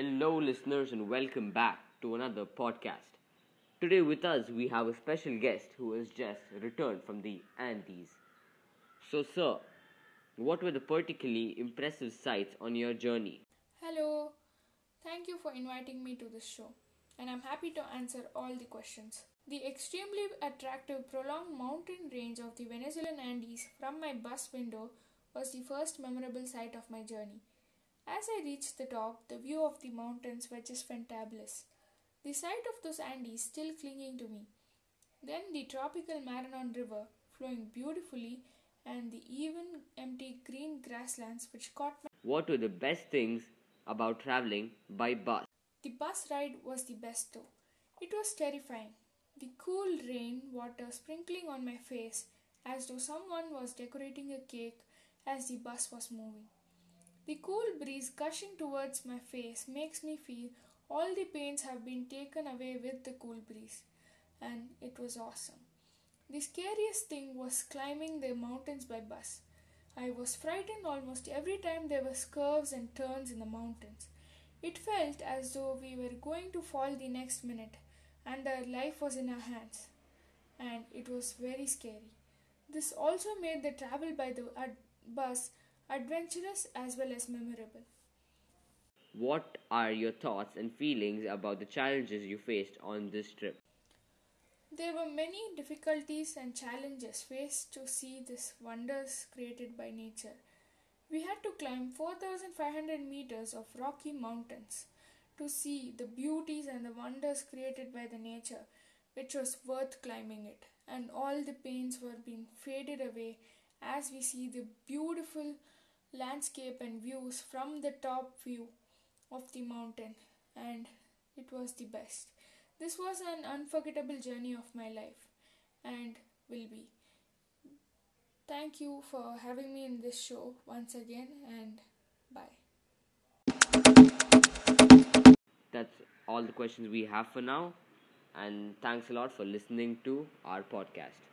Hello, listeners, and welcome back to another podcast. Today, with us, we have a special guest who has just returned from the Andes. So, sir, what were the particularly impressive sights on your journey? Hello, thank you for inviting me to this show, and I'm happy to answer all the questions. The extremely attractive prolonged mountain range of the Venezuelan Andes from my bus window was the first memorable sight of my journey. As I reached the top, the view of the mountains were just fantabulous. The sight of those Andes still clinging to me. Then the tropical Maranon River flowing beautifully and the even empty green grasslands which caught my What were the best things about traveling by bus? The bus ride was the best though. It was terrifying. The cool rain water sprinkling on my face as though someone was decorating a cake as the bus was moving. The cool breeze gushing towards my face makes me feel all the pains have been taken away with the cool breeze, and it was awesome. The scariest thing was climbing the mountains by bus. I was frightened almost every time there were curves and turns in the mountains. It felt as though we were going to fall the next minute and our life was in our hands, and it was very scary. This also made the travel by the bus adventurous as well as memorable. What are your thoughts and feelings about the challenges you faced on this trip? There were many difficulties and challenges faced to see these wonders created by nature. We had to climb 4,500 meters of rocky mountains to see the beauties and the wonders created by the nature, which was worth climbing it. And all the pains were being faded away as we see the beautiful landscape and views from the top view of the mountain, and it was the best. This was an unforgettable journey of my life and will be. Thank you for having me in this show once again, and bye. That's all the questions we have for now. And thanks a lot for listening to our podcast.